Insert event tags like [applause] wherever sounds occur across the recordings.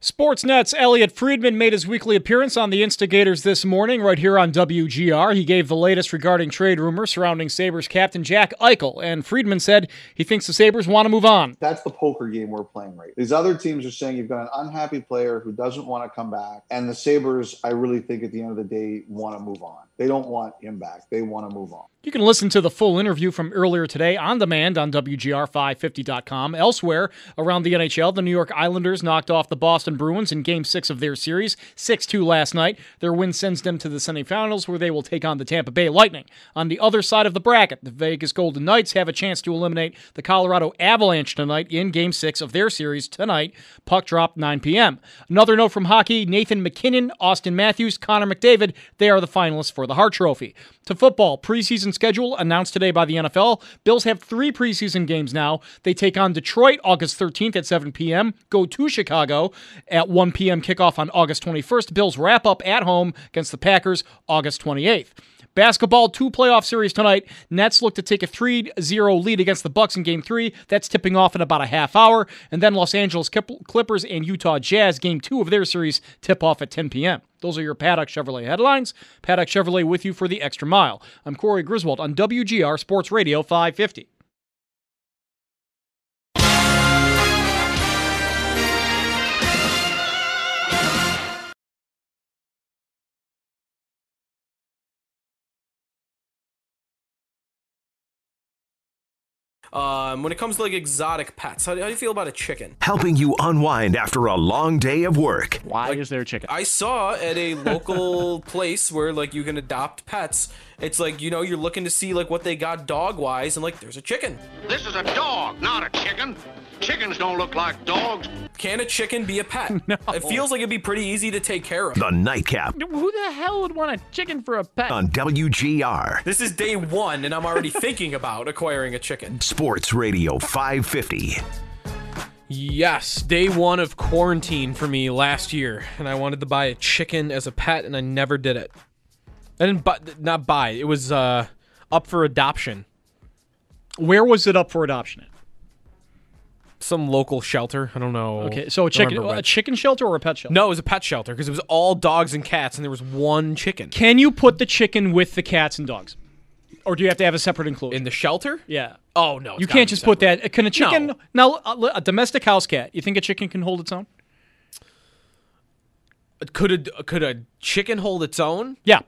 Sportsnet's Elliot Friedman made his weekly appearance on the Instigators this morning, right here on WGR. He gave the latest regarding trade rumors surrounding Sabres captain Jack Eichel, and Friedman said he thinks the Sabres want to move on. That's the poker game we're playing right. These other teams are saying you've got an unhappy player who doesn't want to come back, and the Sabres, I really think at the end of the day, want to move on. They don't want him back. They want to move on. You can listen to the full interview from earlier today on demand on WGR550.com. Elsewhere around the NHL, the New York Islanders knocked off the Boston Bruins in Game 6 of their series, 6 2 last night. Their win sends them to the semifinals where they will take on the Tampa Bay Lightning. On the other side of the bracket, the Vegas Golden Knights have a chance to eliminate the Colorado Avalanche tonight in Game 6 of their series tonight. Puck drop 9 p.m. Another note from hockey Nathan MacKinnon, Auston Matthews, Connor McDavid, they are the finalists for the Hart Trophy. To football, preseason schedule announced today by the NFL. Bills have three preseason games now. They take on Detroit August 13th at 7 p.m., go to Chicago at 1 p.m. kickoff on August 21st. Bills wrap up at home against the Packers August 28th. Basketball, two playoff series tonight. Nets look to take a 3-0 lead against the Bucks in game 3. That's tipping off in about a half hour. And then Los Angeles Clippers and Utah Jazz game 2 of their series tip off at 10 p.m. Those are your Paddock Chevrolet headlines. Paddock Chevrolet with you for the extra mile. I'm Corey Griswold on WGR Sports Radio 550. Um, when it comes to like exotic pets, how do, how do you feel about a chicken? helping you unwind after a long day of work. Why is there a chicken? I saw at a local [laughs] place where like you can adopt pets. It's like you know you're looking to see like what they got dog wise, and like there's a chicken. This is a dog, not a chicken. Chickens don't look like dogs. Can a chicken be a pet? [laughs] no. It feels like it'd be pretty easy to take care of. The Nightcap Who the hell would want a chicken for a pet? on WGR. This is day one, and I'm already [laughs] thinking about acquiring a chicken. Sports Radio 550. Yes, day one of quarantine for me last year, and I wanted to buy a chicken as a pet, and I never did it. I didn't buy, not buy. It was uh, up for adoption. Where was it up for adoption? At? Some local shelter. I don't know. Okay, so a chicken, a chicken shelter or a pet shelter? No, it was a pet shelter because it was all dogs and cats, and there was one chicken Can you put the chicken with the cats and dogs, or do you have to have a separate enclosure? in the shelter. yeah. Oh no, You can't just put that. Can a chicken No. now a, a domestic house cat? You think a chicken can hold its own? Could a could a chicken hold its own? Yeah,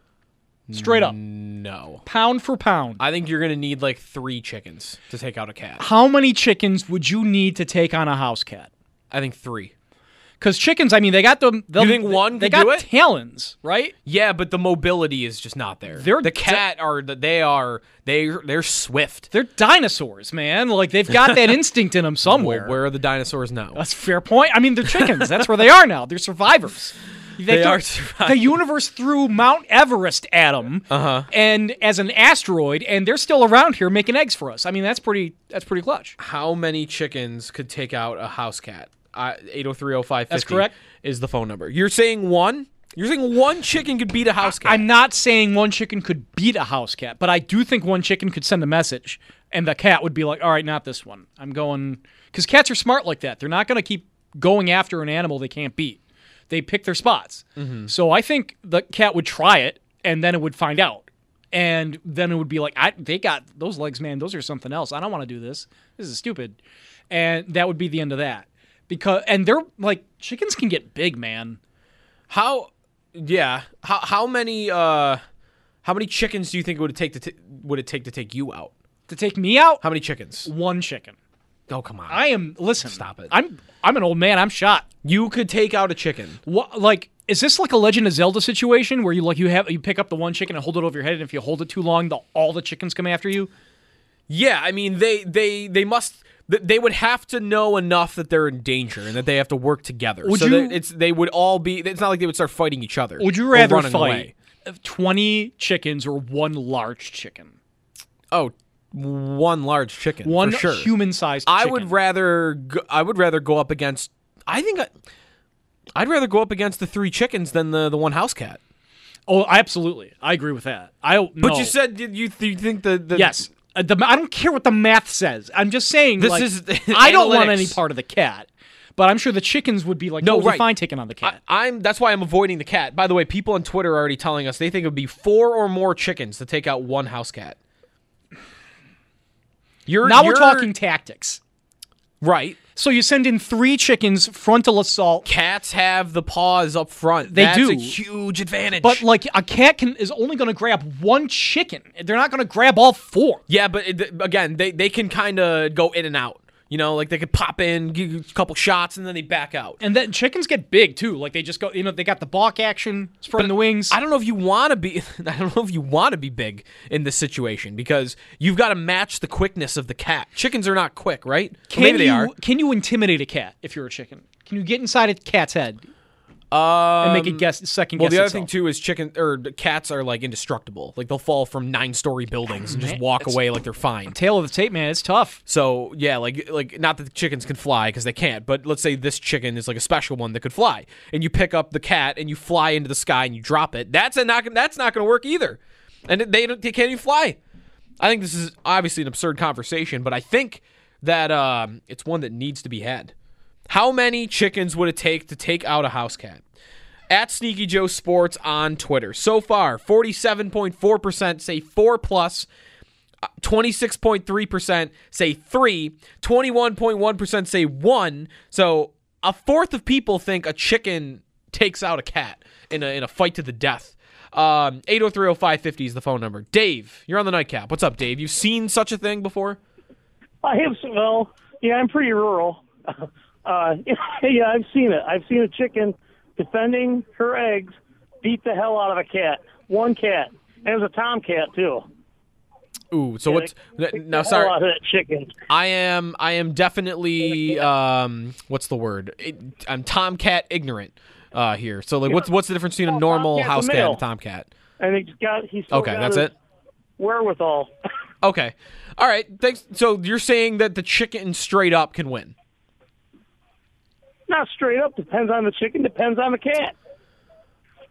straight up, No. pound for pound. I think you're gonna need like three chickens to take out a cat. How many chickens would you need to take on a house cat? I think three. Because chickens, I mean, they got them. You think one They could got do it? talons, right? Yeah, but the mobility is just not there. They're- the cat are they are they they're swift. They're dinosaurs, man. Like they've got that [laughs] instinct in them somewhere. Well, where are the dinosaurs now? That's a fair point. I mean, they're chickens. That's where they are now. They're survivors. [laughs] They threw- are survivors. The universe threw Mount Everest at them, uh-huh. and as an asteroid, and they're still around here making eggs for us. I mean, that's pretty. That's pretty clutch. How many chickens could take out a house cat? Uh, 8030550 That's correct. Is the phone number. You're saying one? You're saying one chicken could beat a house cat? I'm not saying one chicken could beat a house cat, but I do think one chicken could send a message, and the cat would be like, "All right, not this one. I'm going." Because cats are smart like that. They're not going to keep going after an animal they can't beat. They pick their spots. So I think the cat would try it, and then it would find out, and then it would be like, "I they got those legs, man. Those are something else. I don't want to do this. This is stupid," and that would be the end of that. Because and they're like chickens can get big, man. How? Yeah. How how many uh how many chickens do you think it would take to t- would it take to take you out? To take me out, How many chickens? one chicken. Oh come on. I am listen. Stop it. I'm I'm an old man. I'm shot. you could take out a chicken. What like is this like a Legend of Zelda situation where you like you have you pick up the one chicken and hold it over your head, and if you hold it too long, the, all the chickens come after you? Yeah, I mean they they they must they would have to know enough that they're in danger and that they have to work together. Would so you- that it's they would all be. It's not like they would start fighting each other. Would you rather fight away. twenty chickens or one large chicken? Oh, one large chicken. One sure. human-sized. I chicken. would rather. Go, I would rather go up against. I think. I, I'd rather go up against the three chickens than the the one house cat. Oh, absolutely. I agree with that. I. But no. you said you you, th- you think the, the yes. Uh, the, I don't care what the math says. I'm just saying. This like, is [laughs] I don't want any part of the cat. But I'm sure the chickens would be like No, totally right. fine taking on the cat. I, I'm that's why I'm avoiding the cat. By the way, people on Twitter are already telling us they think it would be four or more chickens to take out one house cat. You're now we're you're- talking tactics. right. So you send in three chickens, frontal assault. Cats have the paws up front. They That's do. a huge advantage. But like a cat can is only going to grab one chicken. They're not going to grab all four. yeah, but it, again, they they can kind of go in and out. You know, like they could pop in, give a couple shots, and then they back out. And then chickens get big too. Like they just go, you know, they got the balk action, spreading the wings. I don't know if you want to be. [laughs] I don't know if you want to be big in this situation because you've got to match the quickness of the cat. Chickens are not quick, right? Can maybe they are. can you intimidate a cat if you're a chicken? Can you get inside a cat's head Um, and make it guess second Well, guess the other itself? thing too is chicken or cats are like indestructible. Like they'll fall from nine-story buildings and just walk away like they're fine. Tail of the tape, man. It's tough. So yeah, like like not that the chickens can fly because they can't, but let's say this chicken is like a special one that could fly, and you pick up the cat and you fly into the sky and you drop it. That's a not that's not going to work either, and they don't they can't even fly. I think this is obviously an absurd conversation, but I think that um, it's one that needs to be had. How many chickens would it take to take out a house cat? At Sneaky Joe Sports on Twitter. So far, 47.4% say 4 plus, 26.3% say 3, 21.1% say 1. So a fourth of people think a chicken takes out a cat in a, in a fight to the death. Um, 8030550 is the phone number. Dave, you're on the nightcap. What's up, Dave? You've seen such a thing before? I have well, yeah, I'm pretty rural. [laughs] Uh, [laughs] yeah, I've seen it. I've seen a chicken defending her eggs beat the hell out of a cat. One cat. And it was a tomcat too. Ooh, so what's now? Sorry, out of that chicken. I am I am definitely um what's the word? It, I'm tomcat ignorant uh here. So like what's what's the difference between a normal tomcat's a house cat and a tomcat? And he's got he still Okay, got that's it. Wherewithal. [laughs] Okay. All right. Thanks. So you're saying that the chicken straight up can win. Not straight up. Depends on the chicken. Depends on the cat.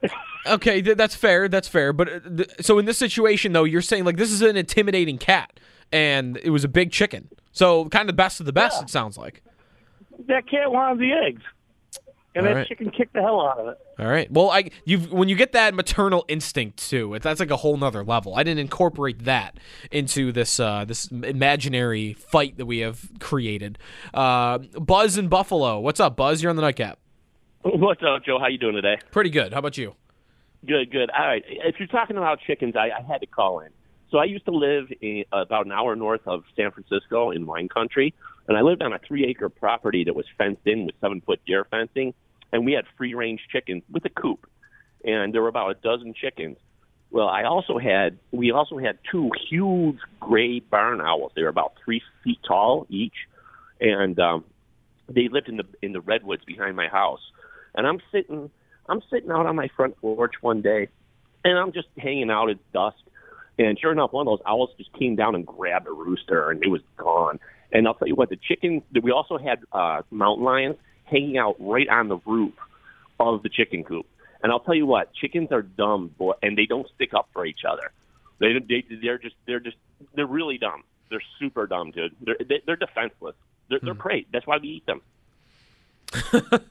[laughs] Okay, th- that's fair. That's fair. But uh, th- so in this situation though, you're saying like this is an intimidating cat and it was a big chicken. So kind of the best of the best it sounds like. That cat wanted the eggs. And All that right. chicken kicked the hell out of it. All right. Well, I you when you get that maternal instinct too, it, that's like a whole nother level. I didn't incorporate that into this uh, this imaginary fight that we have created. Uh, Buzz in Buffalo, what's up, Buzz? You're on the nightcap. [laughs] What's up, Joe? How you doing today? Pretty good. How about you? Good, good. All right. If you're talking about chickens, I, I had to call in. So I used to live in, about an hour north of San Francisco in wine country, and I lived on a three-acre property that was fenced in with seven-foot deer fencing, and we had free-range chickens with a coop, and there were about a dozen chickens. Well, I also had we also had two huge gray barn owls. They were about three feet tall each, and um, they lived in the in the redwoods behind my house. And I'm sitting I'm sitting out on my front porch one day, and I'm just hanging out. It's dusk, and sure enough, one of those owls just came down and grabbed a rooster, and it was gone. And I'll tell you what, the chickens. We also had uh, mountain lions hanging out right on the roof of the chicken coop. And I'll tell you what, chickens are dumb, boy, and they don't stick up for each other. They, they they're just they're just they're really dumb. They're super dumb, dude. They're they- they're defenseless. They're, they're prey. That's why we eat them. [laughs]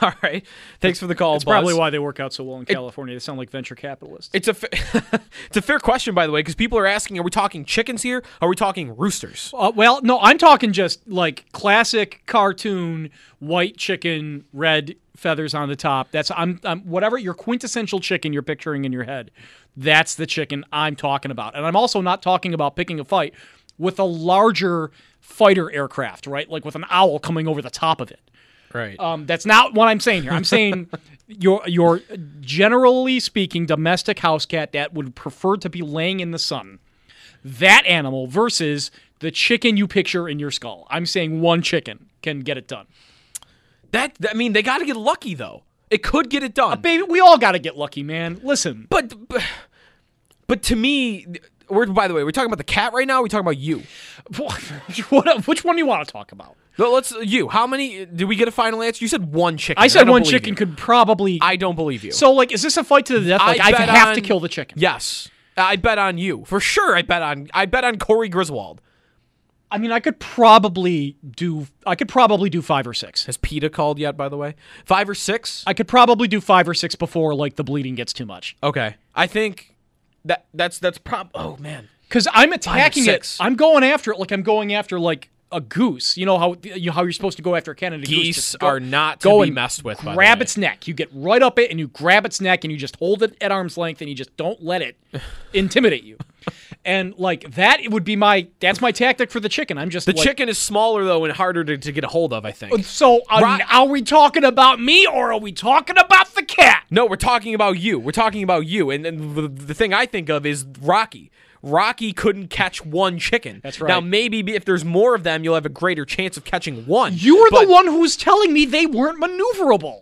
[laughs] All right. Thanks for the call, That's Buzz. probably why they work out so well in California. They sound like venture capitalists. It's a fa- [laughs] it's a fair question, by the way, because people are asking: Are we talking chickens here? Are we talking roosters? Uh, well, no, I'm talking just like classic cartoon white chicken, red feathers on the top. That's I'm, I'm whatever your quintessential chicken you're picturing in your head. That's the chicken I'm talking about. And I'm also not talking about picking a fight with a larger fighter aircraft, right? Like with an owl coming over the top of it. Right. Um, that's not what I'm saying here. I'm saying [laughs] your your generally speaking domestic house cat that would prefer to be laying in the sun. That animal versus the chicken you picture in your skull. I'm saying one chicken can get it done. that I mean, they got to get lucky though. It could get it done. Baby, we all got to get lucky, man. Listen, But, but but to me, we're by the way, we're talking about the cat right now. Or are we talking about you. [laughs] what, which one do you want to talk about? No, let's you. How many did we get a final answer? You said one chicken. I said don't one chicken you. could probably. I don't believe you. so, like, is this a fight to the death? Like, I, bet have to kill the chicken. Yes, I bet on you for sure. I bet on I bet on Corey Griswold. I mean, I could probably do. I could probably do five or six. Has PETA called yet, by the way? Five or six? I could probably do five or six before like the bleeding gets too much. Okay. I think that that's that's prob. Oh man. Because I'm attacking it. I'm going after it like I'm going after like a goose. You know how you know how you're supposed to go after a Canada goose. Geese Just go- are not to go be and messed with. Grab its neck. You get right up it and you grab its neck and you just hold it at arm's length and you just don't let it [laughs] intimidate you. And like that, it would be my that's my tactic for the chicken. I'm just The like, chicken is smaller though and harder to, to get a hold of. I think. So uh, Right. are we talking about me or are we talking about the cat? No, we're talking about you. We're talking about you. And, and the, the thing I think of is Rocky. Rocky couldn't catch one chicken. That's right. Now maybe if there's more of them, you'll have a greater chance of catching one. You were But the one who was telling me they weren't maneuverable.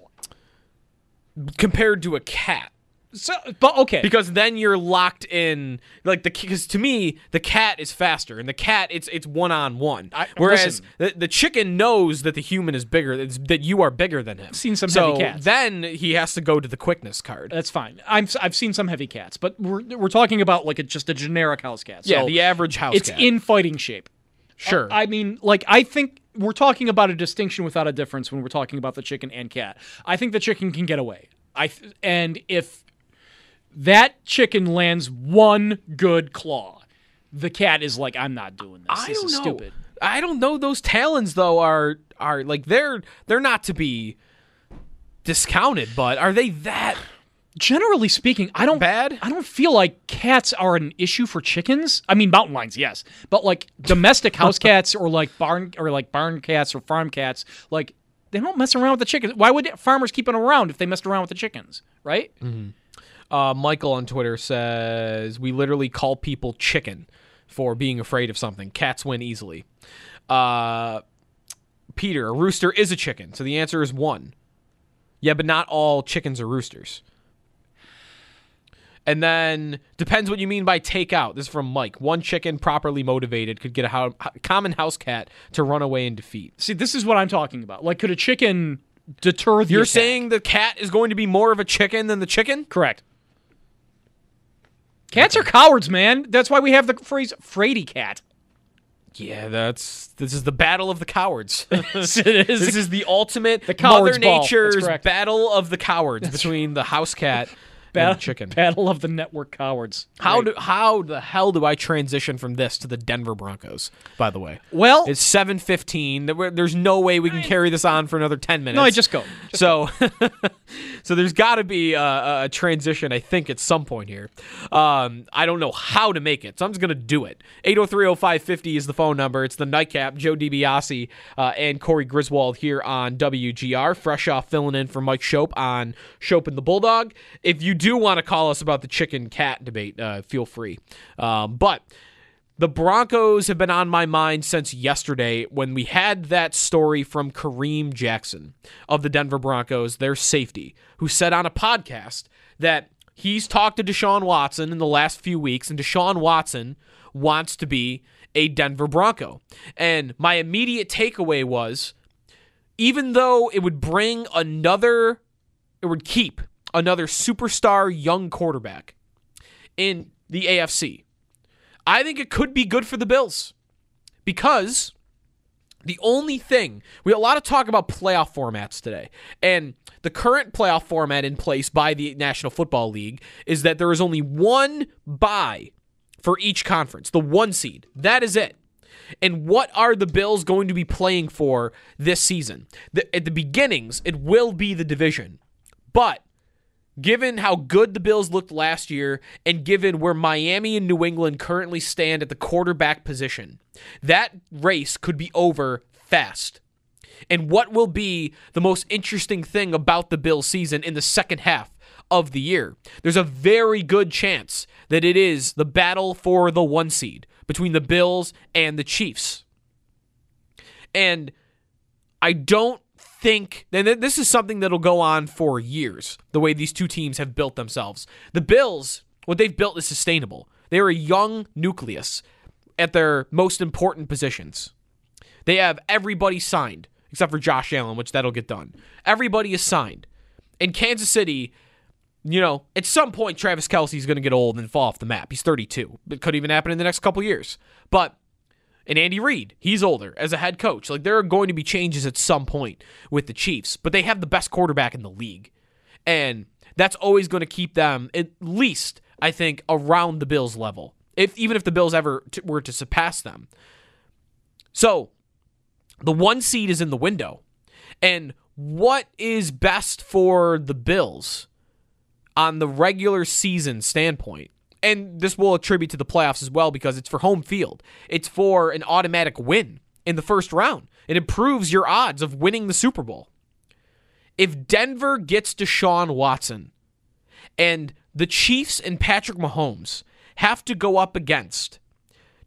compared to a cat. So, but okay, because then you're locked in like the because to me the cat is faster and the cat it's it's one on one whereas the, the chicken knows that the human is bigger that you are bigger than him seen some so heavy cats. then he has to go to the quickness card That's fine. I'm, I've seen some heavy cats, but we're, we're talking about like a, just a generic house cat. yeah the average house it's cat. in fighting shape. sure I mean, like I think we're talking about a distinction without a difference when we're talking about the chicken and cat. I think the chicken can get away. I th- and if that chicken lands one good claw, the cat is like, I'm not doing this. I this don't is know stupid. I don't know those talons though are are like they're they're not to be discounted but are they that Generally speaking, I don't Bad? I don't feel like cats are an issue for chickens. I mean, mountain lions, yes, but like domestic [laughs] house cats or like barn or like barn cats or farm cats, like they don't mess around with the chickens. Why would farmers keep them around if they messed around with the chickens, right? Mm-hmm. Uh, Michael on Twitter says we literally call people chicken for being afraid of something. Cats win easily. Uh, Peter, a rooster is a chicken, so the answer is one. Yeah, but not all chickens are roosters. And then depends what you mean by take out. This is from Mike. One chicken properly motivated could get a hou- common house cat to run away and defeat. See, this is what I'm talking about. Like, could a chicken deter the You're attack? saying the cat is going to be more of a chicken than the chicken? correct? Cats are cowards, man. That's why we have the phrase "fraidy cat." Yeah, that's this is the battle of the cowards. [laughs] [laughs] This is the ultimate The Mother ball. Nature's battle of the cowards between the house [laughs] cat battle, chicken. battle of the network cowards. How Great. do how the hell do I transition from this to the Denver Broncos? By the way, well, it's seven fifteen. There's no way we can carry this on for another ten minutes. no, I just go. so, [laughs] so there's got to be a, a transition, I think, at some point here. Um, I don't know how to make it, so I'm just gonna do it. 8030550 is the phone number. It's the nightcap. Joe DiBiase uh, and Corey Griswold here on WGR, fresh off filling in for Mike Schopp on Schopp and the Bulldog. If you do want to call us about the chicken cat debate, uh, feel free. Um, but. The Broncos have been on my mind since yesterday when we had that story from Kareem Jackson of the Denver Broncos, their safety, who said on a podcast that he's talked to Deshaun Watson in the last few weeks, and Deshaun Watson wants to be a Denver Bronco. And my immediate takeaway was even though it would bring another, it would keep another superstar young quarterback in the AFC. I think it could be good for the Bills because the only thing we a lot of talk about playoff formats today, and the current playoff format in place by the National Football League is that there is only one bye for each conference, the one seed. That is it. And what are the Bills going to be playing for this season? The, at the beginnings, it will be the division, but given how good the Bills looked last year and given where Miami and New England currently stand at the quarterback position, that race could be over fast. And what will be the most interesting thing about the Bills season in the second half of the year? There's a very good chance that it is the battle for the one seed between the Bills and the Chiefs. And I don't think and this is something that'll go on for years the way these two teams have built themselves. The bills what they've built is sustainable. They're a young nucleus at their most important positions. They have everybody signed except for josh allen which that'll get done. Everybody is signed. In kansas city you know at some point travis kelce's going to get old and fall off the map. He's 32 it could even happen in the next couple years. But And Andy Reid, he's older as a head coach. Like there are going to be changes at some point with the Chiefs, but they have the best quarterback in the league. And that's always going to keep them at least, I think, around the Bills level. If even if the Bills ever t- were to surpass them. So, the one seed is in the window. And what is best for the Bills on the regular season standpoint? And this will attribute to the playoffs as well because it's for home field. It's for an automatic win in the first round. It improves your odds of winning the Super Bowl. If Denver gets Deshaun Watson and the Chiefs and Patrick Mahomes have to go up against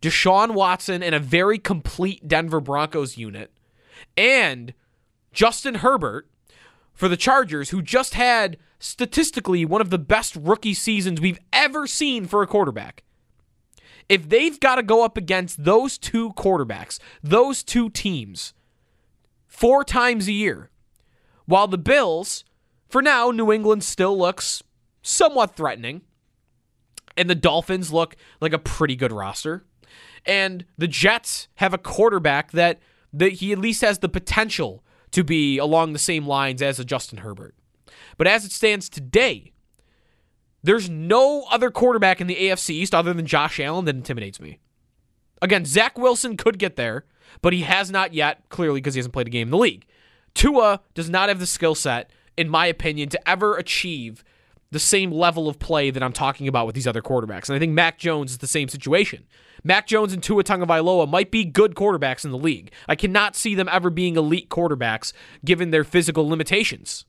Deshaun Watson and a very complete Denver Broncos unit and Justin Herbert for the Chargers, who just had statistically one of the best rookie seasons we've ever seen for a quarterback. If they've got to go up against those two quarterbacks, those two teams, four times a year, while the Bills, for now, New England still looks somewhat threatening, and the Dolphins look like a pretty good roster, and the Jets have a quarterback that, that he at least has the potential to be along the same lines as a Justin Herbert. But as it stands today, there's no other quarterback in the AFC East other than Josh Allen that intimidates me. Again, Zach Wilson could get there, but he has not yet, clearly because he hasn't played a game in the league. Tua does not have the skill set, in my opinion, to ever achieve the same level of play that I'm talking about with these other quarterbacks. And I think Mac Jones is the same situation. Mac Jones and Tua Tagovailoa might be good quarterbacks in the league. I cannot see them ever being elite quarterbacks given their physical limitations.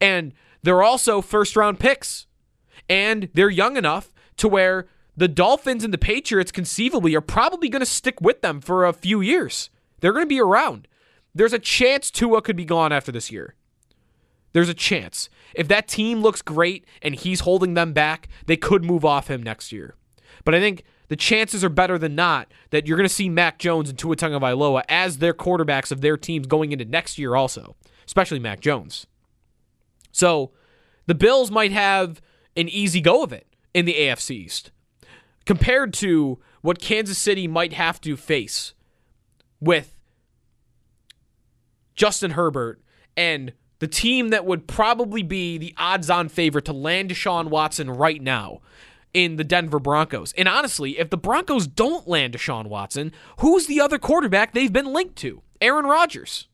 And they're also first round picks. And they're young enough to where the Dolphins and the Patriots conceivably are probably going to stick with them for a few years. They're going to be around. There's a chance Tua could be gone after this year. There's a chance. If that team looks great and he's holding them back, they could move off him next year. But I think the chances are better than not that you're going to see Mac Jones and Tua Tagovailoa as their quarterbacks of their teams going into next year also, especially Mac Jones. So the Bills might have an easy go of it in the AFC East compared to what Kansas City might have to face with Justin Herbert and the team that would probably be the odds on favorite to land Deshaun Watson right now in the Denver Broncos. And honestly, if the Broncos don't land Deshaun Watson, who's the other quarterback they've been linked to? Aaron Rodgers.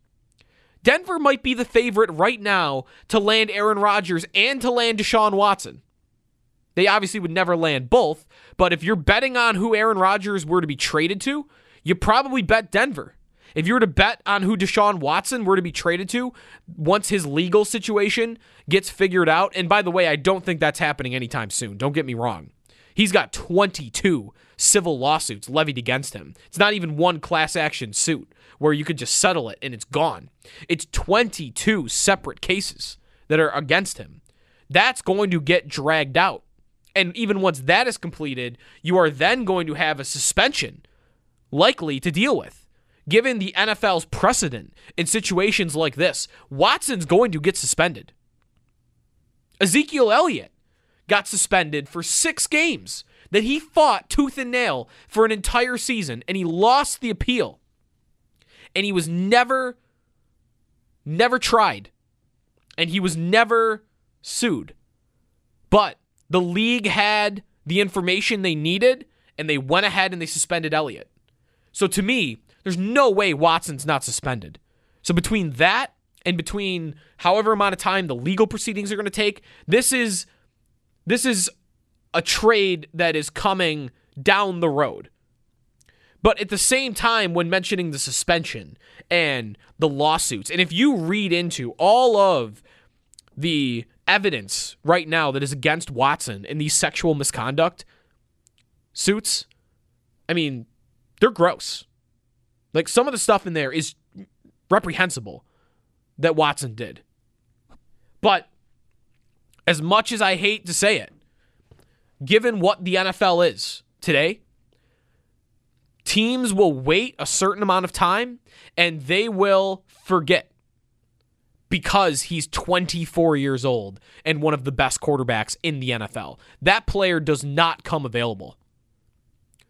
Denver might be the favorite right now to land Aaron Rodgers and to land Deshaun Watson. They obviously would never land both, but if you're betting on who Aaron Rodgers were to be traded to, you probably bet Denver. If you were to bet on who Deshaun Watson were to be traded to once his legal situation gets figured out, and by the way, I don't think that's happening anytime soon. Don't get me wrong. He's got 22 civil lawsuits levied against him. It's not even one class action suit where you could just settle it and it's gone. It's 22 separate cases that are against him. That's going to get dragged out. And even once that is completed, you are then going to have a suspension likely to deal with given the NFL's precedent in situations like this, Watson's going to get suspended. Ezekiel Elliott got suspended for six games that he fought tooth and nail for an entire season, and he lost the appeal. And he was never, never tried. And he was never sued. But the league had the information they needed, and they went ahead and they suspended Elliott. So to me, there's no way Watson's not suspended. So between that and between however amount of time the legal proceedings are going to take, this is this is a trade that is coming down the road. But at the same time, when mentioning the suspension and the lawsuits, and if you read into all of the evidence right now that is against Watson in these sexual misconduct suits, I mean, they're gross. Like some of the stuff in there is reprehensible that Watson did. But as much as I hate to say it, given what the NFL is today, teams will wait a certain amount of time and they will forget because he's 24 years old and one of the best quarterbacks in the NFL. That player does not come available.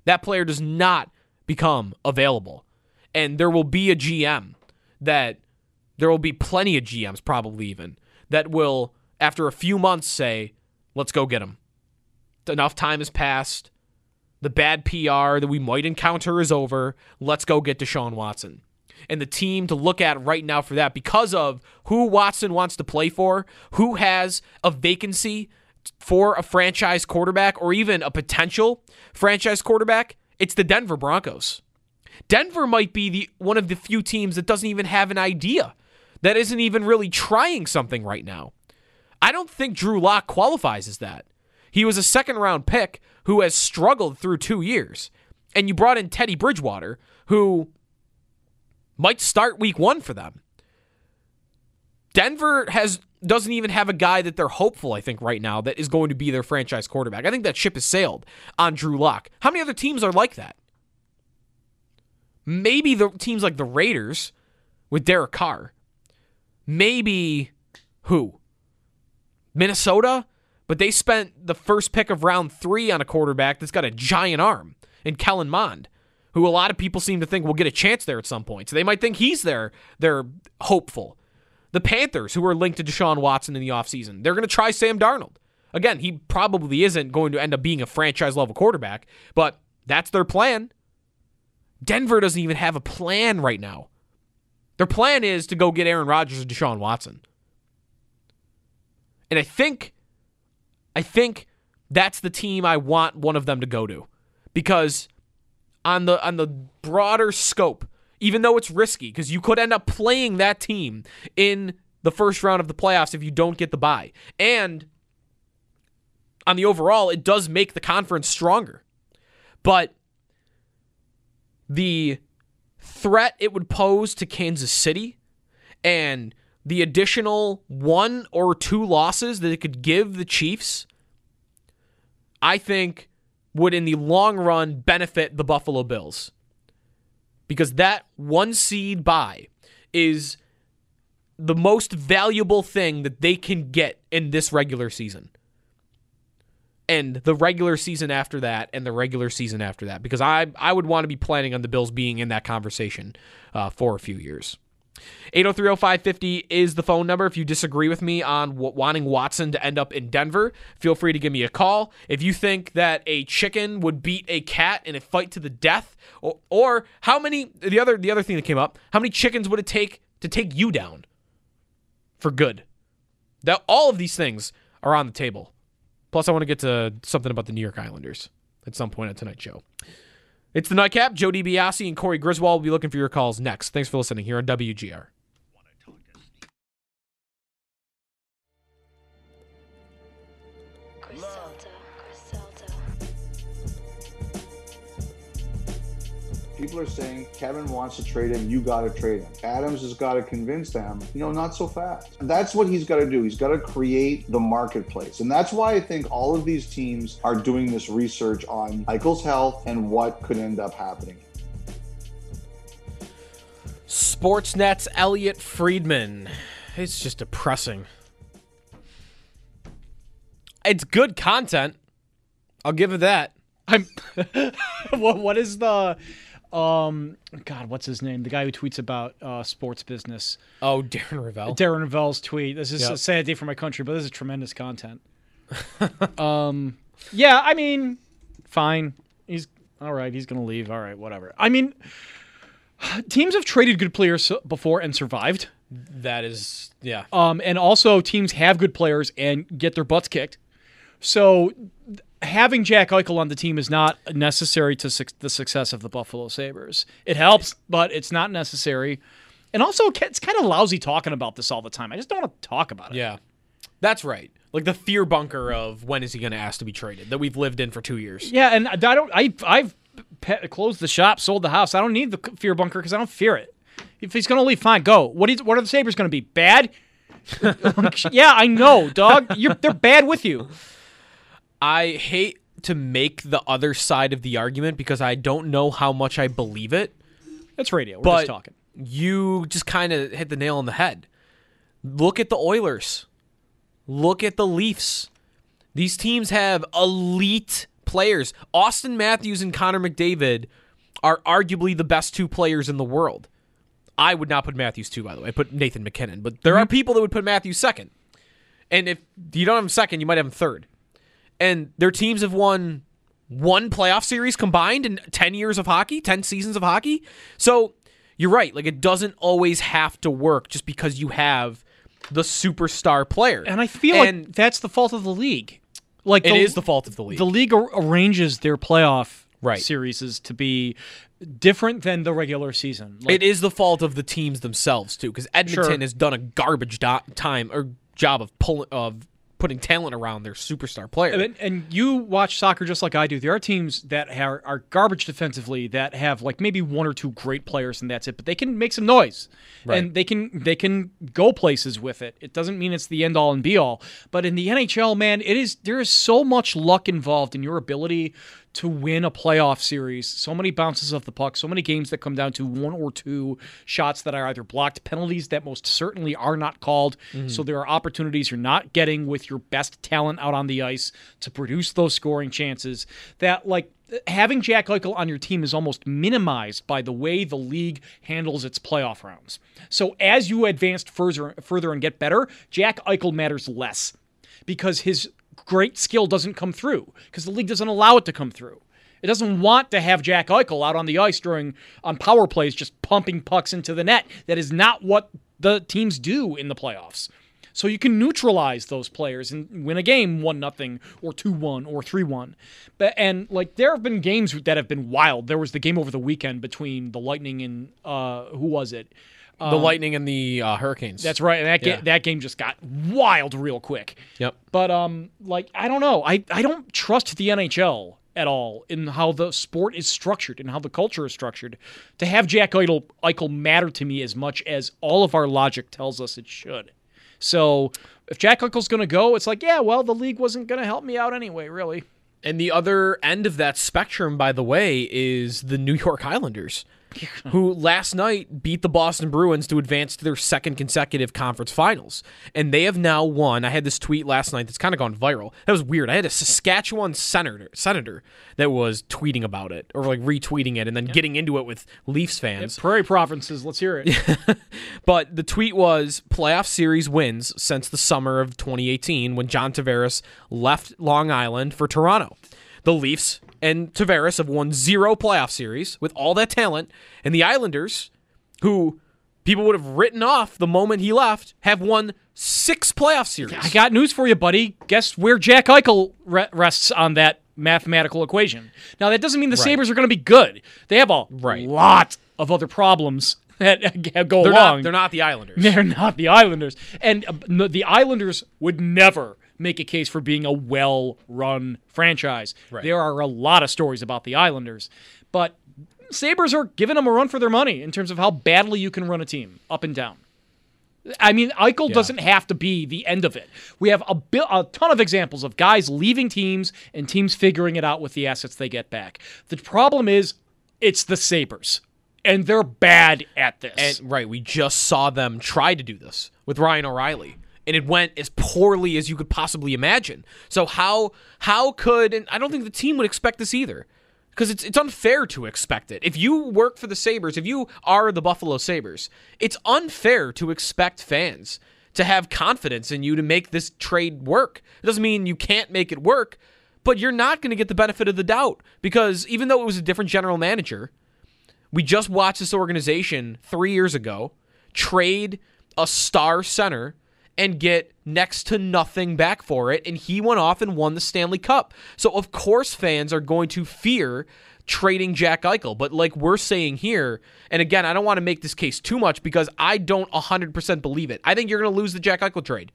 That player does not become available. And there will be a GM that there will be plenty of GMs, probably even, that will, after a few months, say, let's go get him. Enough time has passed. The bad PR that we might encounter is over. Let's go get Deshaun Watson. And the team to look at right now for that, because of who Watson wants to play for, who has a vacancy for a franchise quarterback or even a potential franchise quarterback, it's the Denver Broncos. Denver might be the one of the few teams that doesn't even have an idea, that isn't even really trying something right now. I don't think Drew Lock qualifies as that. He was a second round pick who has struggled through two years. And you brought in Teddy Bridgewater, who might start week one for them. Denver has doesn't even have a guy that they're hopeful, I think, right now that is going to be their franchise quarterback. I think that ship has sailed on Drew Lock. How many other teams are like that? Maybe the teams like the Raiders with Derek Carr. Maybe who? Minnesota? But they spent the first pick of round three on a quarterback that's got a giant arm in Kellen Mond, who a lot of people seem to think will get a chance there at some point. So they might think he's their, their hopeful. The Panthers, who are linked to Deshaun Watson in the offseason, they're going to try Sam Darnold. Again, he probably isn't going to end up being a franchise level quarterback, but that's their plan. Denver doesn't even have a plan right now. Their plan is to go get Aaron Rodgers and Deshaun Watson. And I think I think that's the team I want one of them to go to. Because on the on the broader scope, even though it's risky, because you could end up playing that team in the first round of the playoffs if you don't get the bye. And on the overall, it does make the conference stronger. But the threat it would pose to Kansas City and the additional one or two losses that it could give the Chiefs, I think would in the long run benefit the Buffalo Bills. Because that one seed bye is the most valuable thing that they can get in this regular season and the regular season after that and the regular season after that because I I would want to be planning on the Bills being in that conversation uh, for a few years. 8030550 is the phone number. If you disagree with me on wanting Watson to end up in Denver, feel free to give me a call. If you think that a chicken would beat a cat in a fight to the death, or, or how many the other the other thing that came up, how many chickens would it take to take you down for good? That all of these things are on the table. Plus, I want to get to something about the New York Islanders at some point on tonight's show. It's the Nightcap. Joe DiBiase and Corey Griswold will be looking for your calls next. Thanks for listening here on WGR. People are saying Kevyn wants to trade him. You got to trade him. Adams has got to convince them. You know, not so fast. That's what he's got to do. He's got to create the marketplace, and that's why I think all of these teams are doing this research on Michael's health and what could end up happening. Sportsnet's Elliot Friedman. It's just depressing. It's good content. I'll give it that. I'm. [laughs] what what is the, um, God, what's his name? The guy who tweets about uh, sports business. Oh, Darren Rovell. Darren Rovell's tweet. This is Yep. a sad day for my country, but this is tremendous content. [laughs] um, yeah, I mean, fine. He's all right. He's gonna leave. All right, whatever. I mean, teams have traded good players before and survived. that is, yeah. Um, and also teams have good players and get their butts kicked. So having Jack Eichel on the team is not necessary to suc the success of the Buffalo Sabres. It helps, but it's not necessary. And also, it's kind of lousy talking about this all the time. I just don't want to talk about it. Yeah. That's right. Like the fear bunker of when is he going to ask to be traded that we've lived in for two years. Yeah, and I don't. I I've pe- closed the shop, sold the house. I don't need the fear bunker because I don't fear it. If he's going to leave, fine, go. What is? What are the Sabres going to be? Bad? [laughs] yeah, I know, dog. You're they're bad with you. I hate to make the other side of the argument because I don't know how much I believe it. It's radio. We're but just talking. you just kind of hit the nail on the head. Look at the Oilers. Look at the Leafs. These teams have elite players. Auston Matthews and Connor McDavid are arguably the best two players in the world. I would not put Matthews two, by the way. I put Nathan MacKinnon, but there are mm-hmm. people that would put Matthews second. And if you don't have him second, you might have him third. And their teams have won one playoff series combined in 10 years of hockey, 10 seasons of hockey. So you're right. Like, it doesn't always have to work just because you have the superstar player. And I feel And like that's the fault of the league. Like it is the fault of the league. the league ar- arranges their playoff Right. series to be different than the regular season. Like, it is the fault of the teams themselves too, because Edmonton Sure. has done a garbage do- time or job of pulling of putting talent around their superstar player. And, and you watch soccer just like I do. There are teams that are, are garbage defensively that have like maybe one or two great players and that's it, but they can make some noise and they can they can go places with it. It doesn't mean it's the end all and be all, but in the NHL, man, it is there is so much luck involved in your ability to win a playoff series. So many bounces of the puck, so many games that come down to one or two shots that are either blocked, penalties that most certainly are not called. So mm-hmm. there are opportunities you're not getting with your best talent out on the ice to produce those scoring chances that like having Jack Eichel on your team is almost minimized by the way the league handles its playoff rounds. So as you advance further further and get better, Jack Eichel matters less because his great skill doesn't come through because the league doesn't allow it to come through. It doesn't want to have Jack Eichel out on the ice during on power plays just pumping pucks into the net. That is not what the teams do in the playoffs. So you can neutralize those players and win a game one nothing or two one or three one. But and like there have been games that have been wild. There was the game over the weekend between the Lightning and uh who was it? The Lightning and the uh, Hurricanes. That's right. And that ga- Yeah. that game just got wild real quick. Yep. But um, like I don't know. I I don't trust the NHL at all in how the sport is structured and how the culture is structured. To have Jack Eichel, Eichel matter to me as much as all of our logic tells us it should. So if Jack Eichel's going to go, it's like, yeah, well, the league wasn't going to help me out anyway, really. And the other end of that spectrum, by the way, is the New York Islanders, [laughs] who last night beat the Boston Bruins to advance to their second consecutive conference finals. And they have now won. I had this tweet last night that's kind of gone viral. That was weird. I had a Saskatchewan senator senator that was tweeting about it or like retweeting it and then getting into it with Leafs fans. Prairie provinces, let's hear it. [laughs] But the tweet was playoff series wins since the summer of 2018 when John Tavares left Long Island for Toronto. The Leafs and Tavares have won zero playoff series with all that talent, and the Islanders, who people would have written off the moment he left, have won six playoff series. I got news for you, buddy. Guess where Jack Eichel re- rests on that mathematical equation. Now, that doesn't mean the Sabres are going to be good. They have a Right. lot of other problems [laughs] that go they're along. not. They're not the Islanders. [laughs] They're not the Islanders. And uh, the Islanders would never make a case for being a well run franchise. There are a lot of stories about the Islanders. But Sabres are giving them a run for their money in terms of how badly you can run a team up and down. I mean, Eichel doesn't have to be the end of it. We have a, bi- a ton of examples of guys leaving teams and teams figuring it out with the assets they get back. The problem is, it's the Sabres, and they're bad at this. And right, we just saw them try to do this with Ryan O'Reilly. And it went as poorly as you could possibly imagine. So how how could and I don't think the team would expect this either. Because it's it's unfair to expect it. If you work for the Sabres, if you are the Buffalo Sabres, it's unfair to expect fans to have confidence in you to make this trade work. It doesn't mean you can't make it work, but you're not going to get the benefit of the doubt because even though it was a different general manager, we just watched this organization three years ago trade a star center and get next to nothing back for it, and he went off and won the Stanley Cup. So of course fans are going to fear trading Jack Eichel, but like we're saying here, and again, I don't want to make this case too much because I don't 100% believe it. I think you're going to lose the Jack Eichel trade.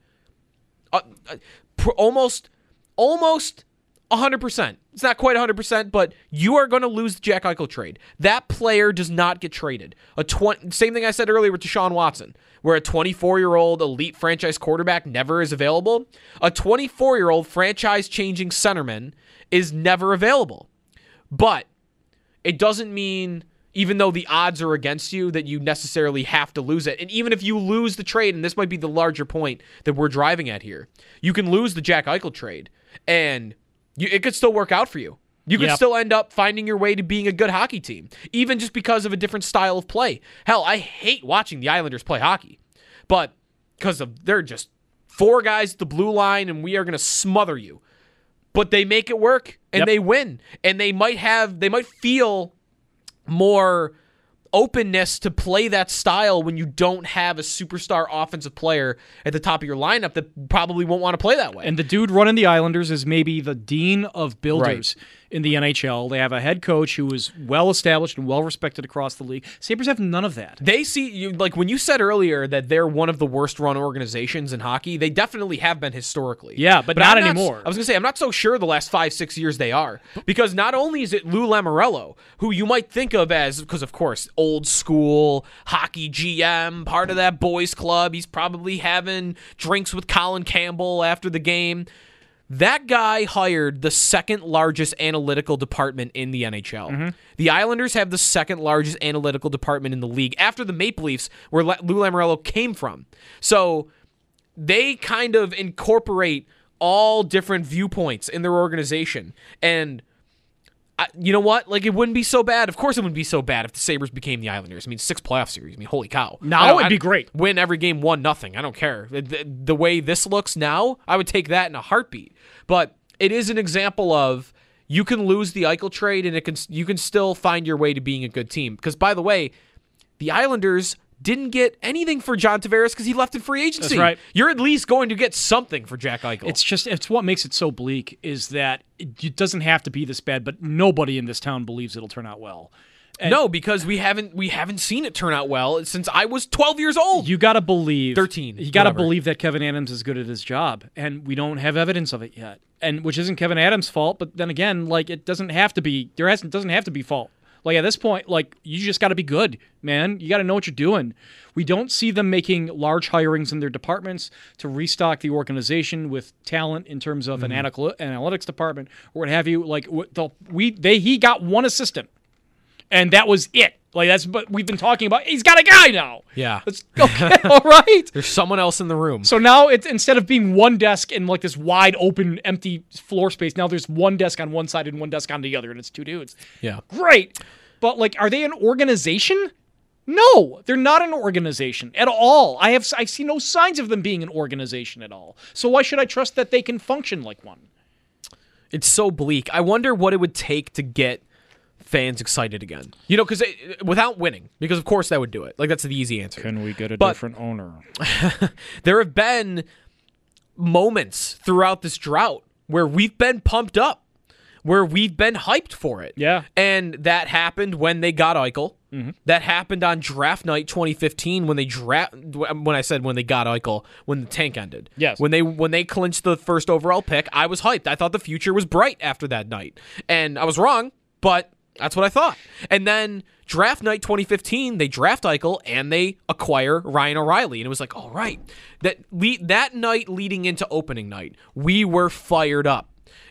Uh, uh, pr- almost, almost 100%. It's not quite 100%, but you are going to lose the Jack Eichel trade. That player does not get traded. A tw- Same thing I said earlier with Deshaun Watson, where a 24 year old elite franchise quarterback never is available. A 24 year old franchise changing centerman is never available. But it doesn't mean even though the odds are against you that you necessarily have to lose it. And even if you lose the trade, and this might be the larger point that we're driving at here, you can lose the Jack Eichel trade and you, it could still work out for you. You could Yep. still end up finding your way to being a good hockey team, even just because of a different style of play. Hell, I hate watching the Islanders play hockey, but because of they're just four guys at the blue line and we are going to smother you. But they make it work and Yep. they win, and they might have they might feel more openness to play that style when you don't have a superstar offensive player at the top of your lineup that probably won't want to play that way. And the dude running the Islanders is maybe the dean of builders in the NHL. They have a head coach who is well established and well respected across the league. Sabres have none of that. They see you like when you said earlier that they're one of the worst run organizations in hockey. They definitely have been historically. Yeah, but not I'm anymore. I was gonna say I'm not so sure the last five six years they are because not only is it Lou Lamoriello who you might think of as because of course old school hockey GM part of that boys club. He's probably having drinks with Colin Campbell after the game. That guy hired the second largest analytical department in the NHL. Mm-hmm. The Islanders have the second largest analytical department in the league after the Maple Leafs, where Lou Lamoriello came from. So they kind of incorporate all different viewpoints in their organization. And I, you know what? Like, it wouldn't be so bad. Of course, it wouldn't be so bad if the Sabres became the Islanders. I mean, six playoff series. I mean, holy cow. Now it'd be great. Win every game, one nothing. I don't care. The, the- the way this looks now, I would take that in a heartbeat. But it is an example of you can lose the Eichel trade, and it can you can still find your way to being a good team. Because by the way, the Islanders didn't get anything for John Tavares because he left in free agency. That's right. You're at least going to get something for Jack Eichel. It's just it's what makes it so bleak is that it, doesn't have to be this bad, but nobody in this town believes it'll turn out well. no, because we haven't we haven't seen it turn out well since I was 12 years old. You got to believe 13, You got to believe that Kevyn Adams is good at his job, and we don't have evidence of it yet. And which isn't Kevyn Adams' fault, but then again, like it doesn't have to be. There hasn't doesn't have to be fault. Like at this point, like you just got to be good, man. You got to know what you're doing. We don't see them making large hirings in their departments to restock the organization with talent in terms of Mm-hmm. an analytical, analytics department or what have you. Like what the, we they he got one assistant, and that was it. Like that's but we've been talking about. He's got a guy now. yeah. Let's okay, all right. [laughs] There's someone else in the room. So now it's instead of being one desk in like this wide open empty floor space, now there's one desk on one side and one desk on the other, and it's two dudes. yeah. Great. But like, are they an organization? No, they're not an organization at all. I have I see no signs of them being an organization at all. So why should I trust that they can function like one? It's so bleak. I wonder what it would take to get fans excited again. You know, because uh, without winning, because of course that would do it. Like that's the easy answer. Can we get a But- different owner? [laughs] there have been moments throughout this drought where we've been pumped up, where we've been hyped for it. Yeah. And that happened when they got Eichel. Mm-hmm. That happened on draft night 2015 when they draft. When I said when they got Eichel, when the tank ended. Yes. When they when they clinched the first overall pick, I was hyped. I thought the future was bright after that night, and I was wrong, but that's what I thought. And then draft night 2015, they draft Eichel and they acquire Ryan O'Reilly, and it was like, all right, that le- that night leading into opening night, we were fired up.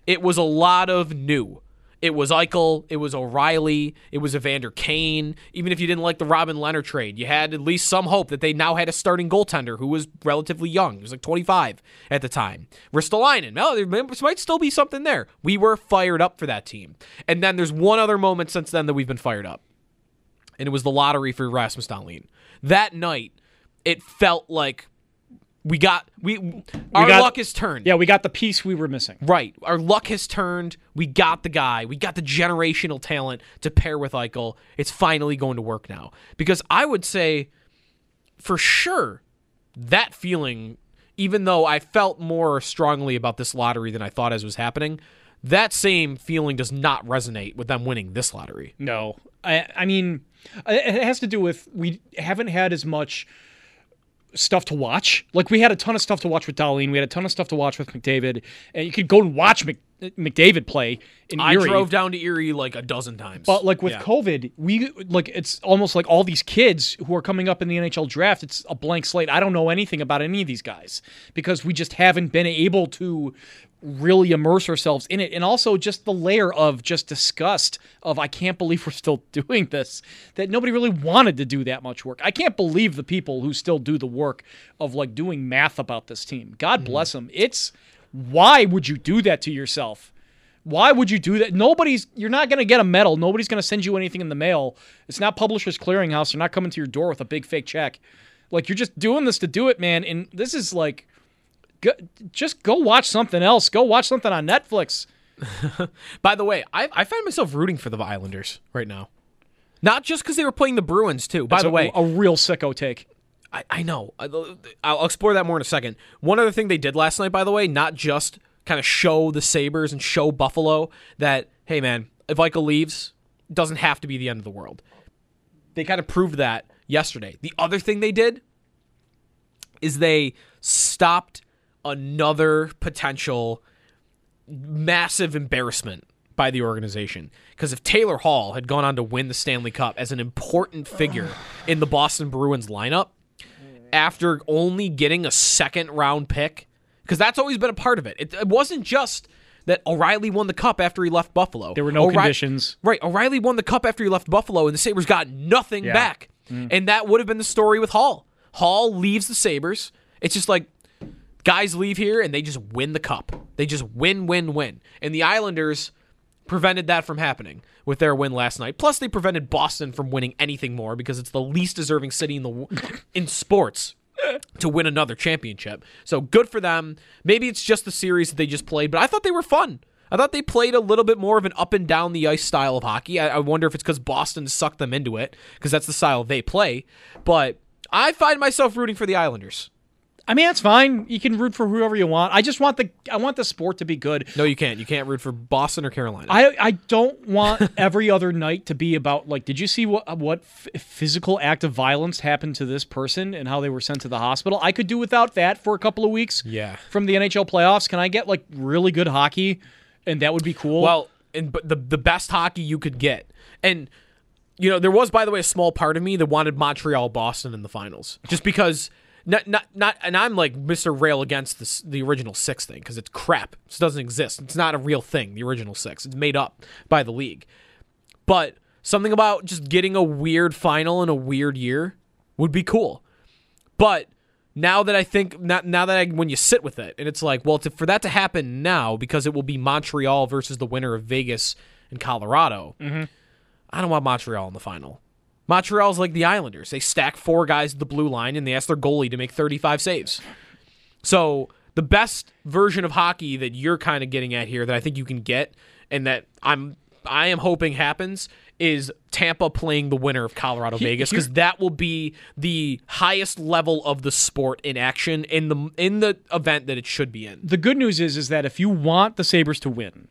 It was a lot of new. It was Eichel, it was O'Reilly, it was Evander Kane. Even if you didn't like the Robin Lehner trade, you had at least some hope that they now had a starting goaltender who was relatively young. He was like 25 at the time. Ristolainen, oh, there might still be something there. We were fired up for that team. And then there's one other moment since then that we've been fired up and it was the lottery for Rasmus Dahlin. That night, it felt like we got we, our got- luck has turned. Yeah, we got the piece we were missing. Right. Our luck has turned. We got the guy. We got the generational talent to pair with Eichel. It's finally going to work now. Because I would say, for sure, that feeling, even though I felt more strongly about this lottery than I thought as was happening, that same feeling does not resonate with them winning this lottery. No, I, I mean, it has to do with we haven't had as much stuff to watch. Like we had a ton of stuff to watch with Dahlin. We had a ton of stuff to watch with McDavid, and you could go and watch Mc, McDavid play in I Erie. drove down to Erie like a dozen times. But like with Yeah. COVID, we like it's almost like all these kids who are coming up in the NHL draft. It's a blank slate. I don't know anything about any of these guys because we just haven't been able to really immerse ourselves in it. And also just the layer of just disgust of I can't believe [laughs] we're still doing this. That nobody really wanted to do that much work. I can't believe the people who still do the work of like doing math about this team. God mm. bless them. It's why would you do that to yourself? Why would you do that? Nobody's. You're not going to get a medal. Nobody's going to send you anything in the mail. It's not Publishers Clearinghouse. They're not coming to your door with a big fake check. Like you're just doing this to do it, man. And this is like, go, just go watch something else. Go watch something on Netflix. [laughs] By the way, I, I find myself rooting for the Islanders right now. Not just because they were playing the Bruins too. By It's the a, way, a real sicko take. I, I know. I'll explore that more in a second. One other thing they did last night, by the way, not just kind of show the Sabres and show Buffalo that, hey, man, if Eichel leaves, it doesn't have to be the end of the world. They kind of proved that yesterday. The other thing they did is they stopped another potential massive embarrassment by the organization. Because if Taylor Hall had gone on to win the Stanley Cup as an important figure in the Boston Bruins lineup, after only getting a second round pick, because that's always been a part of it. it. It wasn't just that O'Reilly won the cup after he left Buffalo. There were no O'Ri- conditions. Right. O'Reilly won the cup after he left Buffalo, and the Sabres got nothing Yeah. back. Mm. And that would have been the story with Hall. Hall leaves the Sabres. It's just like guys leave here and they just win the cup. They just win, win, win. And the Islanders prevented that from happening with their win last night. Plus, they prevented Boston from winning anything more because it's the least deserving city in the [laughs] in sports to win another championship. So good for them. Maybe it's just the series that they just played, but I thought they were fun. I thought they played a little bit more of an up and down the ice style of hockey. I, I wonder if it's because Boston sucked them into it because that's the style they play. But I find myself rooting for the Islanders. I mean, that's fine. You can root for whoever you want. I just want the I want the sport to be good. No, you can't. You can't root for Boston or Carolina. I I don't want [laughs] every other night to be about like, did you see what what f- physical act of violence happened to this person and how they were sent to the hospital? I could do without that for a couple of weeks. Yeah. From the NHL playoffs, can I get like really good hockey, and that would be cool. Well, and but the the best hockey you could get, and you know there was by the way a small part of me that wanted Montreal Boston in the finals, just because. Not, not, not, and I'm like Mr. Rail against this, the original six thing because it's crap. It doesn't exist. It's not a real thing. The original six. It's made up by the league. But something about just getting a weird final in a weird year would be cool. But now that I think now, now that I, when you sit with it and it's like, well, to, for that to happen now because it will be Montreal versus the winner of Vegas and Colorado. Mm-hmm. I don't want Montreal in the final. Montreal's like the Islanders. They stack four guys at the blue line and they ask their goalie to make 35 saves. So the best version of hockey that you're kind of getting at here that I think you can get and that I'm I am hoping happens is Tampa playing the winner of Colorado Vegas because that will be the highest level of the sport in action in the in the event that it should be in. the good news is is that if you want the Sabres to win,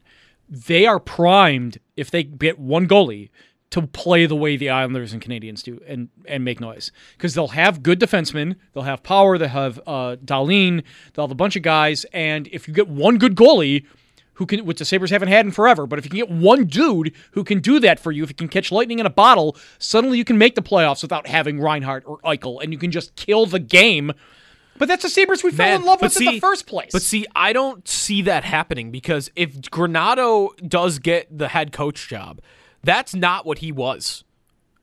they are primed if they get one goalie to play the way the Islanders and Canadiens do and and make noise because they'll have good defensemen, they'll have power, they'll have uh, Dahlin, they'll have a bunch of guys, and if you get one good goalie. Who can, which the Sabres haven't had in forever, but if you can get one dude who can do that for you, if you can catch lightning in a bottle, suddenly you can make the playoffs without having Reinhart or Eichel, and you can just kill the game. But that's the Sabres we fell Man, in love with in the first place. But see, I don't see that happening because if Granato does get the head coach job, that's not what he was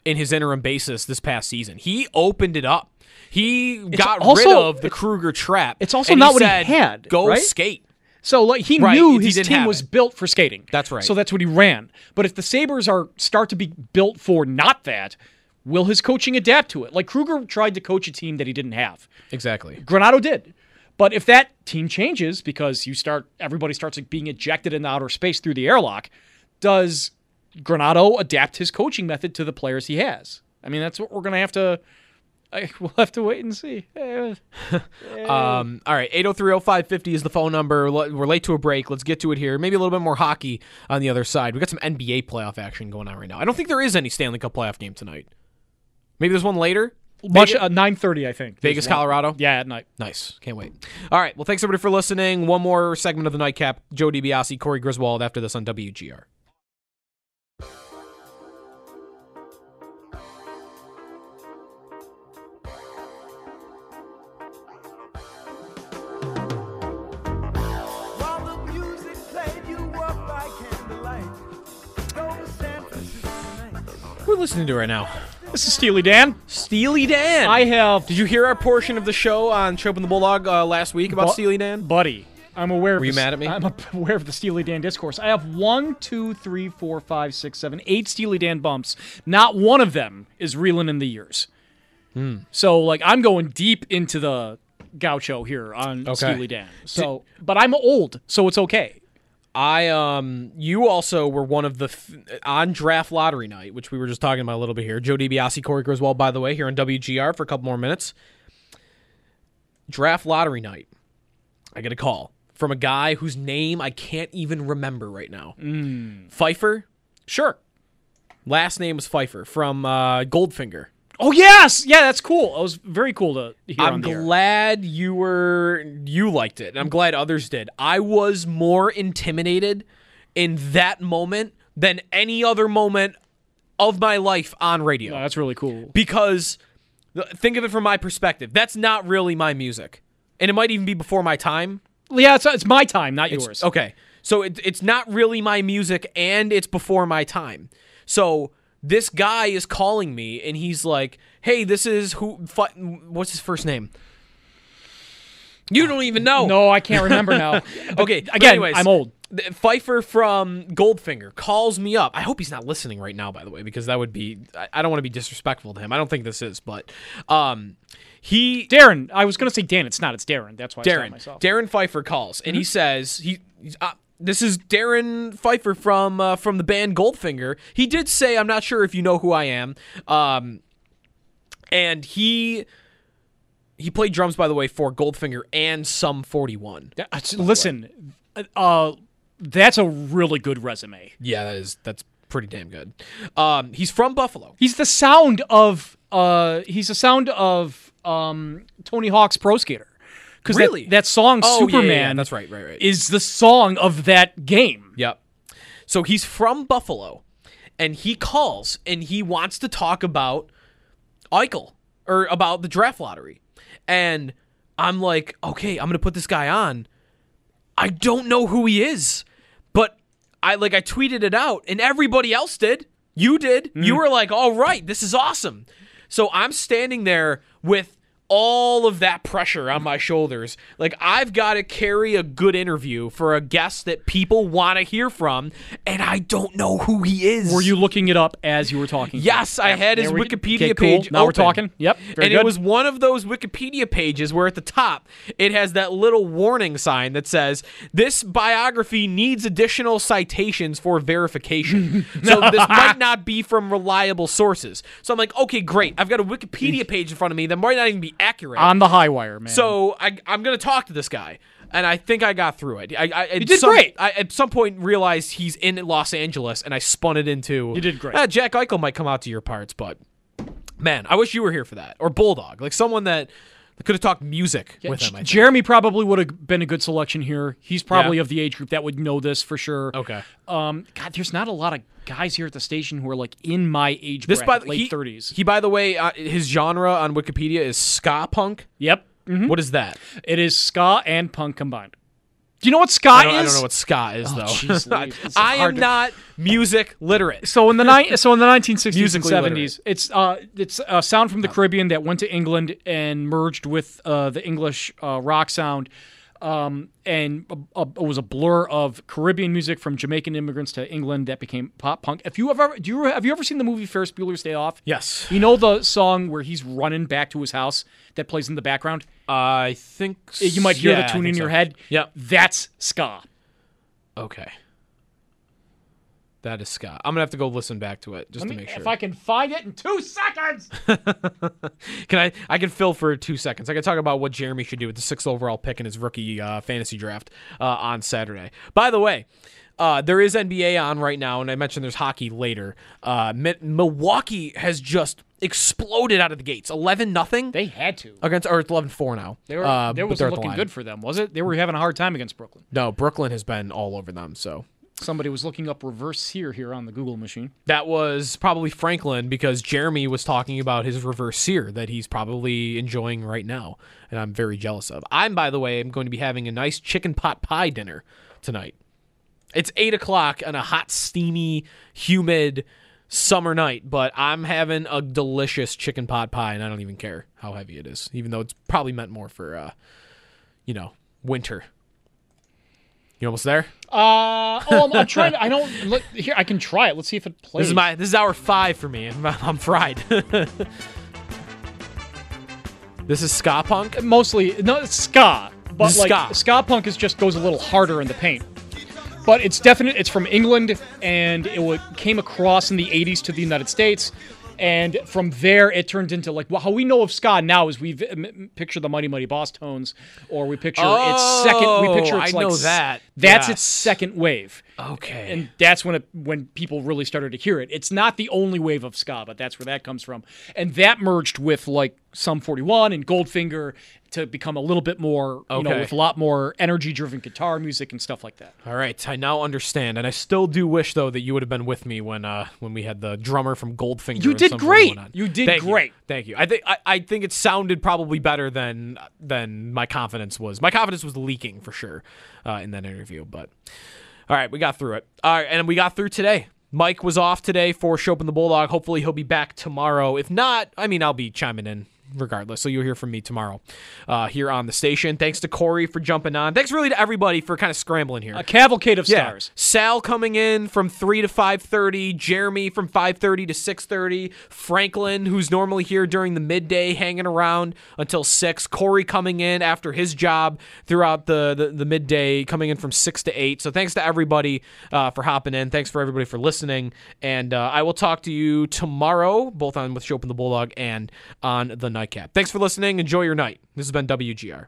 in his interim basis this past season. He opened it up. He got rid of the Krueger trap. it's also not what he said, had, Go right? skate. So like he Right, knew his didn't team was it. built for skating. That's right. So that's what he ran. But if the Sabres are start to be built for not that, will his coaching adapt to it? Like Krueger tried to coach a team that he didn't have. Exactly. Granato did. But if that team changes because you start everybody starts like being ejected into outer space through the airlock, does Granato adapt his coaching method to the players he has? I mean, that's what we're gonna have to. I, [laughs] we'll have to wait and see. [laughs] Um, all right, 8030550 is the phone number. We're late to a break. Let's get to it here. Maybe a little bit more hockey on the other side. We got some NBA playoff action going on right now. I don't think there is any Stanley Cup playoff game tonight. Maybe there's one later. Much uh, nine thirty, I think. Vegas. Colorado. Yeah, at night. Nice. Can't wait. All right. Well, thanks everybody for listening. One more segment of the nightcap. Joe DiBiase, Corey Griswold after this on WGR. Listening to right now? This is Steely Dan. Steely Dan. I have Did you hear our portion of the show on Schopp and the Bulldog uh, last week about Bu- Steely Dan? buddy. I'm aware. Of you the- mad at me? I'm [laughs] aware of the Steely Dan discourse. I have one, two, three, four, five, six, seven, eight Steely Dan bumps. Not one of them is reeling in the years. Hmm. So like I'm going deep into the gaucho here on Okay. Steely Dan. So, but I'm old, so it's okay. I um you also were one of the f- on draft lottery night, which we were just talking about a little bit here. Joe DiBiase, Corey Griswold, by the way, here on WGR for a couple more minutes. Draft lottery night. I get a call from a guy whose name I can't even remember right now. Mm. Pfeiffer, Sure. last name was Pfeiffer from uh, Goldfinger. Oh yes, yeah, that's cool. It was very cool to hear I'm on the air. glad you were you liked it, and I'm glad others did. I was more intimidated in that moment than any other moment of my life on radio Oh, that's really cool. because think of it from my perspective. That's not really my music, and it might even be before my time. Yeah, it's, it's my time, not It's- yours. Okay, so it, it's not really my music, and it's before my time. So this guy is calling me, and he's like, "Hey, this is who? What's his first name?" You don't even know. No, I can't remember now. [laughs] okay. again, anyways, I'm old. Pfeiffer from Goldfinger calls me up. I hope he's not listening right now, by the way, because that would be. I, don't want to be disrespectful to him. I don't think this is, but um, he Darren, I was gonna say Dan. It's not. It's Darren. That's why Darren myself. Darren Pfeiffer calls and he says he. he's, uh, this is Darren Pfeiffer from uh, from the band Goldfinger. He did say, "I'm not sure if you know who I am," um, and he he played drums, by the way, for Goldfinger and Sum 41. Yeah, Listen, uh, that's a really good resume. Yeah, that is that's pretty damn good. Um, he's from Buffalo. He's the sound of uh, he's the sound of um, Tony Hawk's Pro Skater. Because Really? that, that song Oh, yeah, yeah, Superman, yeah, that's right, right, right. is the song of that game. Yep. So he's from Buffalo, and he calls and he wants to talk about Eichel or about the draft lottery, and I'm like, okay, I'm gonna put this guy on. I don't know who he is, but I like I tweeted it out, and everybody else did. You did. You mm. were like, all right, this is awesome. So I'm standing there with all of that pressure on my shoulders. Like I've got to carry a good interview for a guest that people want to hear from, and I don't know who he is. Were you looking it up as you were talking? Yes, I had his Wikipedia okay, cool. page. Now we're talking. Yep, very and good. it was one of those Wikipedia pages where at the top it has that little warning sign that says this biography needs additional citations for verification. [laughs] so this might not be from reliable sources. So I'm like, okay, great. I've got a Wikipedia page in front of me that might not even be accurate. on the high wire, man. So I, I'm going to talk to this guy, and I think I got through it. I, I, you did great. I at some point realized he's in Los Angeles, and I spun it into. You did great. "Ah, Jack Eichel might come out to your parts, but man, I wish you were here for that, or Bulldog, like someone that could have talked music with him. Jeremy probably would have been a good selection here. He's probably Yeah. of the age group that would know this for sure. Okay. Um, God, there's not a lot of guys here at the station who are like in my age This by bracket, the late he, 30s. He, by the way, uh, his genre on Wikipedia is ska punk. yep. What is that? It is ska and punk combined. Do you know what ska I don't, is? I don't know what ska is Oh, though. it's [laughs] I am to- not music literate. So in the ni- so in the 1960s and Musically 70s, literate. it's uh it's a sound from the Caribbean that went to England and merged with uh, the English uh, rock sound. Um, and a, a, it was a blur of Caribbean music from Jamaican immigrants to England that became pop punk. If you ever do you have you ever seen the movie Ferris Bueller's Day Off? Yes. You know the song where he's running back to his house that plays in the background. I think You might hear yeah, the tune in so. your head. Yep. That's ska. Okay. That is Scott. I'm gonna have to go listen back to it just Let to me- make sure. If I can find it in two seconds. [laughs] Can I? I can fill for two seconds. I can talk about what Jeremy should do with the sixth overall pick in his rookie uh, fantasy draft uh, on Saturday. By the way, uh, there is NBA on right now, and I mentioned there's hockey later. Uh, Mi- Milwaukee has just exploded out of the gates, eleven nothing They had to. against, or it's 11-4 now. They were, Uh, they wasn't looking good for them, was it? They were having a hard time against Brooklyn. No, Brooklyn has been all over them. So Somebody was looking up reverse sear here on the Google machine. that was probably Franklin because Jeremy was talking about his reverse sear that he's probably enjoying right now, and I'm very jealous of. I'm, by the way, I'm going to be having a nice chicken pot pie dinner tonight. It's eight o'clock on a hot, steamy, humid summer night, but I'm having a delicious chicken pot pie, and I don't even care how heavy it is, even though it's probably meant more for, uh, you know, winter. You almost there? Uh, oh, I'm, I'm trying. To, I [laughs] don't look here. I can try it. Let's see if it plays. This is my this is hour five for me. [laughs] I'm, I'm fried. [laughs] this is ska punk. mostly no it's ska, but This like ska. ska punk is just goes a little harder in the paint. But it's definite. It's from England, and it came across in the '80s to the United States, and from there it turned into like well, how we know of ska now is we v- m- m- picture the Mighty Mighty Bosstones, or we picture its second. We picture Oh, its I like know that. That's Yes. its second wave. Okay. And that's when it when people really started to hear it. It's not the only wave of ska, but that's where that comes from. And that merged with like Sum 41 and Goldfinger to become a little bit more, you know, with a lot more energy driven guitar music and stuff like that. All right, I now understand, and I still do wish though that you would have been with me when uh when we had the drummer from Goldfinger. You did great. You did Thank great. Thank you. I think I, I think it sounded probably better than than my confidence was. My confidence was leaking for sure uh, in that interview, but all right, we got through it. All right, and we got through today. Mike was off today for Schopp and the Bulldog. Hopefully, he'll be back tomorrow. If not, I mean, I'll be chiming in regardless. So you'll hear from me tomorrow uh, here on the station. Thanks to Corey for jumping on. Thanks really to everybody for kind of scrambling here. A cavalcade of Yeah. stars. Sal coming in from 3 to 5:30, Jeremy from 5:30 to 6:30, Franklin who's normally here during the midday hanging around until 6, Corey coming in after his job throughout the the, the midday coming in from 6 to 8. So thanks to everybody uh, for hopping in. Thanks for everybody for listening and uh, I will talk to you tomorrow both on with Schopp and the Bulldog and on the Nightcap. Thanks for listening. Enjoy your night. This has been WGR.